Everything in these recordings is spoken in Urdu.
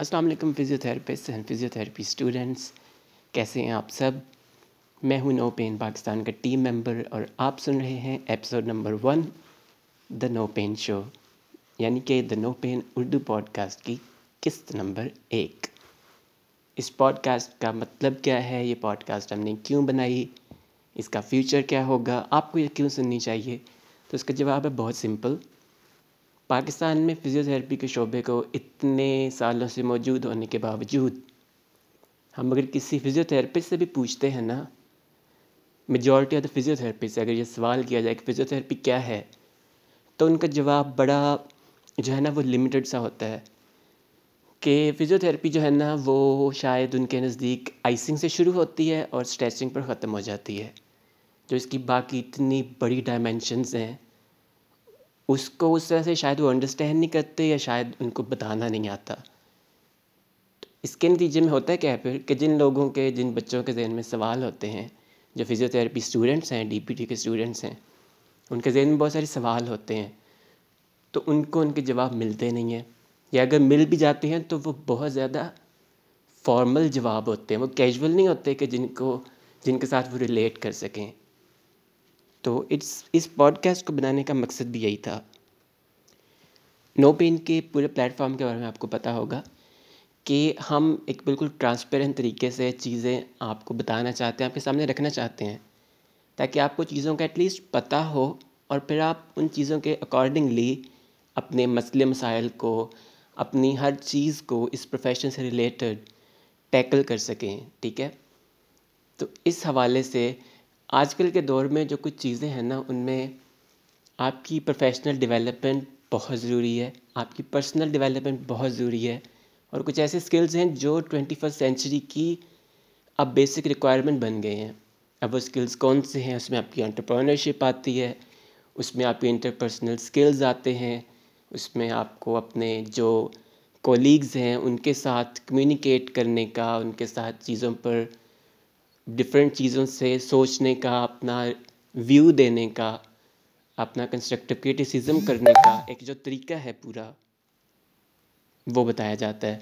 السلام علیکم فزیوتھراپسٹ اینڈ فزیوتھراپی اسٹوڈنٹس کیسے ہیں آپ سب؟ میں ہوں نو پین پاکستان کا ٹیم ممبر اور آپ سن رہے ہیں episode number one the no pain show یعنی کہ the no pain Urdu podcast کی قسط نمبر ایک. اس پوڈ کاسٹ کا مطلب کیا ہے؟ یہ پوڈ کاسٹ ہم نے کیوں بنائی؟ اس کا فیوچر کیا ہوگا؟ آپ کو یہ کیوں سننی چاہیے. تو اس کا جواب ہے بہت سمپل پاکستان میں فزیوتھراپی کے شعبے کو اتنے سالوں سے موجود ہونے کے باوجود، ہم اگر کسی فزیوتھراپسٹ سے بھی پوچھتے ہیں نا میجورٹی آف دا فزیوتھراپسٹ سے اگر یہ سوال کیا جائے کہ فزیوتھراپی کیا ہے، تو ان کا جواب بڑا جو ہے نا وہ لمیٹڈ سا ہوتا ہے کہ فزیوتھراپی جو ہے نا وہ شاید ان کے نزدیک آئسنگ سے شروع ہوتی ہے اور اسٹریچنگ پر ختم ہو جاتی ہے، جو اس کی باقی اتنی بڑی ڈائمینشنز ہیں۔ اس کو اس طرح سے شاید وہ انڈرسٹینڈ نہیں کرتے یا شاید ان کو بتانا نہیں آتا۔ اس کے نتیجے میں ہوتا ہے کیا پھر کہ جن لوگوں کے، جن بچوں کے ذہن میں سوال ہوتے ہیں، جو فزیوتھراپی اسٹوڈنٹس ہیں ڈی پی ٹی کے اسٹوڈنٹس ہیں، ان کے ذہن میں بہت سارے سوال ہوتے ہیں۔ تو ان کو ان کے جواب ملتے نہیں ہیں۔ یا اگر مل بھی جاتے ہیں تو وہ بہت زیادہ فارمل جواب ہوتے ہیں۔ وہ کیجول نہیں ہوتے کہ جن کو، جن کے ساتھ وہ ریلیٹ کر سکیں۔ تو اٹس اس پوڈ کاسٹ کو بنانے کا مقصد بھی یہی تھا۔ نو پین کے پورے پلیٹ فارم کے بارے میں آپ کو پتہ ہوگا کہ ہم ایک بالکل ٹرانسپیرنٹ طریقے سے چیزیں آپ کو بتانا چاہتے ہیں، آپ کے سامنے رکھنا چاہتے ہیں، تاکہ آپ کو چیزوں کا ایٹ لیسٹ پتہ ہو اور پھر آپ ان چیزوں کے اکارڈنگلی اپنے مسئلے، مسائل کو، اپنی ہر چیز کو اس پروفیشن سے ریلیٹڈ ٹیکل کر سکیں، ٹھیک ہے؟ تو اس حوالے سے آج کل کے دور میں جو کچھ چیزیں ہیں نا، ان میں آپ کی پروفیشنل ڈیولپمنٹ بہت ضروری ہے، آپ کی پرسنل ڈیولپمنٹ بہت ضروری ہے۔ اور کچھ ایسے اسکلز ہیں جو ٹوینٹی فسٹ سینچری کی اب بیسک ریکوائرمنٹ بن گئے ہیں۔ اب وہ اسکلز کون سے ہیں؟ اس میں آپ کی انٹرپرونرشپ آتی ہے، اس میں آپ کی انٹرپرسنل اسکلز آتے ہیں، اس میں آپ کو اپنے جو کولیگز ہیں، ان کے ساتھ کمیونیکیٹ کرنے کا، ان کے ساتھ چیزوں پر ڈفرینٹ چیزوں سے سوچنے کا، اپنا ویو دینے کا، اپنا کنسٹرکٹیو کریٹیسزم کرنے کا ایک جو طریقہ ہے پورا، وہ بتایا جاتا ہے۔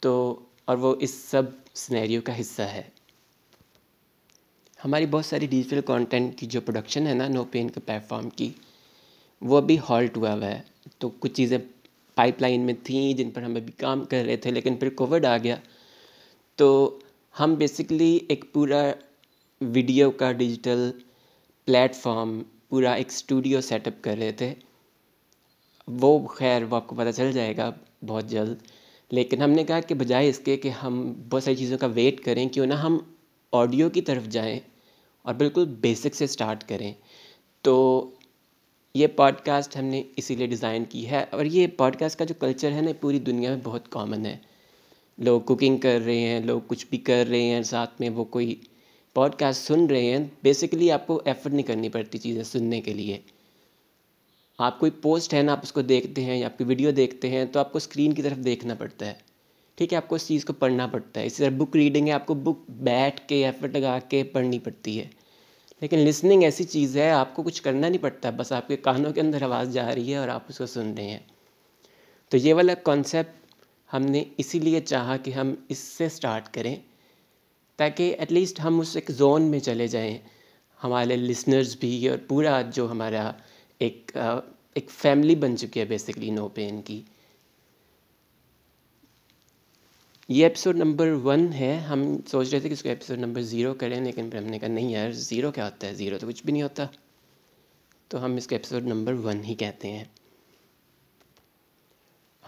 تو، اور وہ اس سب سنیریو کا حصہ ہے۔ ہماری بہت ساری ڈیجیٹل کانٹینٹ کی جو پروڈکشن ہے نا نو پین کے پلیٹ فارم کی، وہ ابھی ہالٹ ہوا ہوا ہے۔ تو کچھ چیزیں پائپ لائن میں تھیں جن پر ہم ابھی کام کر رہے تھے، لیکن پھر کووڈ آ گیا۔ تو ہم بیسکلی ایک پورا ویڈیو کا ڈیجیٹل پلیٹ فارم پورا ایک اسٹوڈیو سیٹ اپ کر رہے تھے۔ وہ خیر وہ آپ کو پتہ چل جائے گا بہت جلد۔ لیکن ہم نے کہا کہ بجائے اس کے کہ ہم بہت ساری چیزوں کا ویٹ کریں، کیوں نہ ہم آڈیو کی طرف جائیں اور بالکل بیسک سے اسٹارٹ کریں۔ تو یہ پوڈ کاسٹ ہم نے اسی لیے ڈیزائن کی ہے۔ اور یہ پوڈ کاسٹ کا جو کلچر ہے نا پوری دنیا میں بہت کامن ہے۔ لوگ کوکنگ کر رہے ہیں، لوگ کچھ بھی کر رہے ہیں، ساتھ میں وہ کوئی پوڈ کاسٹ سن رہے ہیں۔ بیسیکلی آپ کو ایفرٹ نہیں کرنی پڑتی چیزیں سننے کے لیے۔ آپ کوئی پوسٹ ہے نا، آپ اس کو دیکھتے ہیں یا آپ کی ویڈیو دیکھتے ہیں تو آپ کو اسکرین کی طرف دیکھنا پڑتا ہے۔ ٹھیک ہے، آپ کو اس چیز کو پڑھنا پڑتا ہے۔ اسی طرح بک ریڈنگ ہے، آپ کو بک بیٹھ کے ایفرٹ لگا کے پڑھنی پڑتی ہے۔ لیکن لسننگ ایسی چیز ہے، آپ کو کچھ کرنا نہیں پڑتا، بس آپ کے کانوں کے اندر آواز جا رہی ہے اور آپ اس کو سن رہے ہیں۔ تو یہ والا کانسیپٹ ہم نے اسی لیے چاہا کہ ہم اس سے سٹارٹ کریں تاکہ ایٹ لیسٹ ہم اس ایک زون میں چلے جائیں۔ ہمارے لسنرز بھی اور پورا جو ہمارا ایک ایک فیملی بن چکی ہے بیسکلی نو پین کی۔ یہ ایپیسوڈ نمبر ون ہے۔ ہم سوچ رہے تھے کہ اس کو ایپیسوڈ نمبر زیرو کریں، لیکن پھر ہم نے کہا نہیں یار زیرو کیا ہوتا ہے؟ زیرو تو کچھ بھی نہیں ہوتا۔ تو ہم اس کو ایپیسوڈ نمبر ون ہی کہتے ہیں۔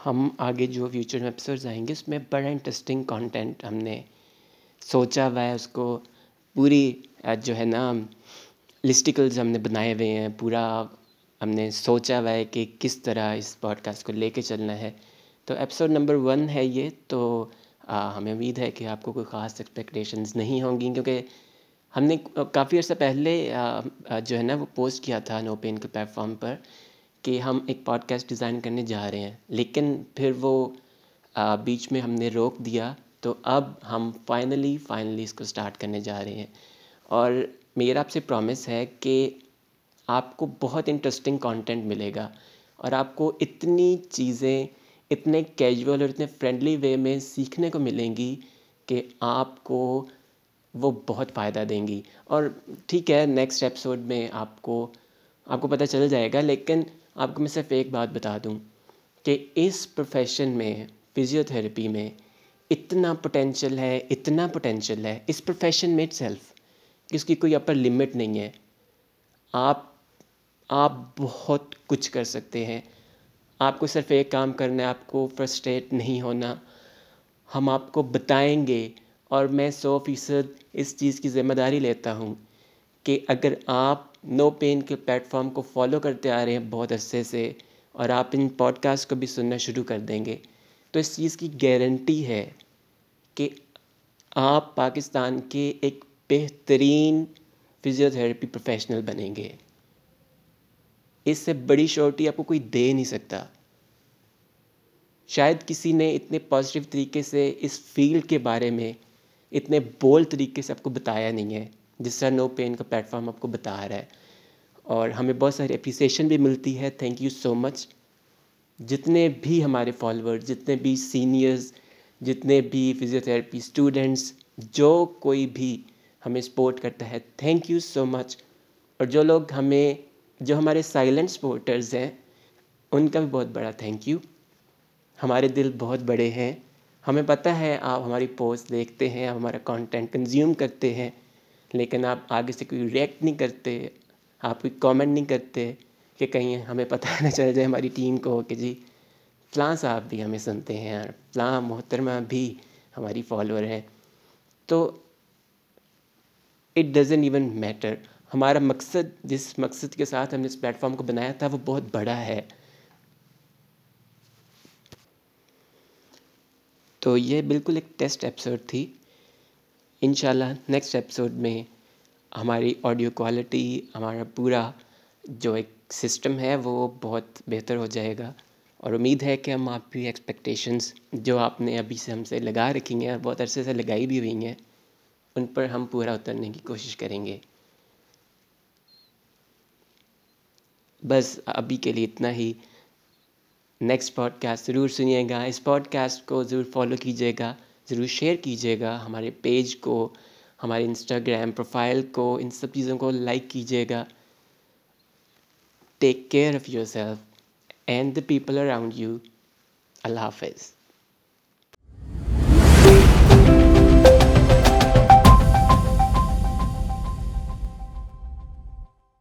ہم آگے جو فیوچر میں ایپیسوڈز آئیں گے، اس میں بڑا انٹرسٹنگ کانٹینٹ ہم نے سوچا ہوا ہے، اس کو پوری جو ہے نا لسٹیکلز ہم نے بنائے ہوئے ہیں، پورا ہم نے سوچا ہوا ہے کہ کس طرح اس پوڈ کاسٹ کو لے کے چلنا ہے۔ تو ایپیسوڈ نمبر ون ہے یہ، تو ہمیں امید ہے کہ آپ کو کوئی خاص ایکسپیکٹیشنز نہیں ہوں گی، کیونکہ ہم نے کافی عرصہ پہلے جو ہے نا، وہ پوسٹ کیا تھا نو پین کے پلیٹ فارم پر۔ کہ ہم ایک پوڈ کاسٹ ڈیزائن کرنے جا رہے ہیں۔ لیکن پھر وہ بیچ میں ہم نے روک دیا۔ تو اب ہم فائنلی فائنلی اس کو اسٹارٹ کرنے جا رہے ہیں۔ اور میرا آپ سے پرومس ہے کہ آپ کو بہت انٹرسٹنگ کانٹینٹ ملے گا۔ اور آپ کو اتنی چیزیں، اتنے کیجول اور اتنے فرینڈلی وے میں سیکھنے کو ملیں گی کہ آپ کو وہ بہت فائدہ دیں گی۔ اور ٹھیک ہے نیکسٹ ایپیسوڈ میں آپ کو آپ کو پتہ چل جائے گا۔ لیکن آپ کو میں صرف ایک بات بتا دوں کہ اس پروفیشن میں فزیوتھراپی میں اتنا پوٹینشیل ہے، اتنا پوٹینشیل ہے، اس پروفیشن میں اٹ سیلف کہ اس کی کوئی اپر لمٹ نہیں ہے۔ آپ آپ بہت کچھ کر سکتے ہیں۔ آپ کو صرف ایک کام کرنا ہے، آپ کو فرسٹریٹ نہیں ہونا۔ ہم آپ کو بتائیں گے اور میں سو فیصد اس چیز کی ذمہ داری لیتا ہوں کہ اگر آپ نو پین کے پلیٹ فارم کو فالو کرتے آ رہے ہیں بہت عرصے سے اور آپ ان پوڈ کاسٹ کو بھی سننا شروع کر دیں گے۔ تو اس چیز کی گارنٹی ہے کہ آپ پاکستان کے ایک بہترین فزیو تھراپی پروفیشنل بنیں گے۔ اس سے بڑی شورٹی آپ کو کوئی دے نہیں سکتا۔ شاید کسی نے اتنے پازیٹیو طریقے سے اس فیلڈ کے بارے میں اتنے بول طریقے سے آپ کو بتایا نہیں ہے۔ جس طرح نو پین کا پلیٹ فارم آپ کو بتا رہا ہے۔ اور ہمیں بہت ساری اپریسیشن بھی ملتی ہے۔ تھینک یو سو مچ جتنے بھی ہمارے فالوور جتنے بھی سینئرز جتنے بھی فزیو تھراپی اسٹوڈنٹس جو کوئی بھی ہمیں سپورٹ کرتا ہے تھینک یو سو مچ اور جو لوگ ہمیں، جو ہمارے سائلنٹ سپورٹرز ہیں، ان کا بھی بہت بڑا تھینک یو ہمارے دل بہت بڑے ہیں۔ ہمیں پتہ ہے، آپ ہماری پوسٹ دیکھتے ہیں آپ ہمارا کانٹینٹ کنزیوم کرتے ہیں۔ لیکن آپ آگے سے کوئی ریئیکٹ نہیں کرتے، آپ کوئی کامنٹ نہیں کرتے کہ کہیں ہمیں پتہ نہ چل جائے ہماری ٹیم کو کہ جی فلاں صاحب بھی ہمیں سنتے ہیں فلاں محترمہ بھی ہماری فالوور ہیں تو اٹ ڈزن ایون میٹر ہمارا مقصد، جس مقصد کے ساتھ ہم نے اس پلیٹ فارم کو بنایا تھا، وہ بہت بڑا ہے۔ تو یہ بالکل ایک ٹیسٹ ایپیسوڈ تھی۔ انشاءاللہ نیکسٹ ایپیسوڈ میں ہماری آڈیو کوالٹی ہمارا پورا جو ایک سسٹم ہے، وہ بہت بہتر ہو جائے گا۔ اور امید ہے کہ ہم آپ کی ایکسپیکٹیشنز جو آپ نے ابھی سے ہم سے لگا رکھی ہیں اور بہت عرصے سے لگائی بھی ہوئی ہیں، ان پر ہم پورا اترنے کی کوشش کریں گے۔ بس ابھی کے لیے اتنا ہی۔ نیکسٹ پوڈ کاسٹ ضرور سنیے گا۔ اس پوڈ کاسٹ کو ضرور فالو کیجیے گا۔ ضرور شیئر کیجیے گا، ہمارے پیج کو، ہمارے انسٹاگرام پروفائل کو، ان سب چیزوں کو لائک کیجیے گا۔ Take care of yourself and the people around you اللہ حافظ۔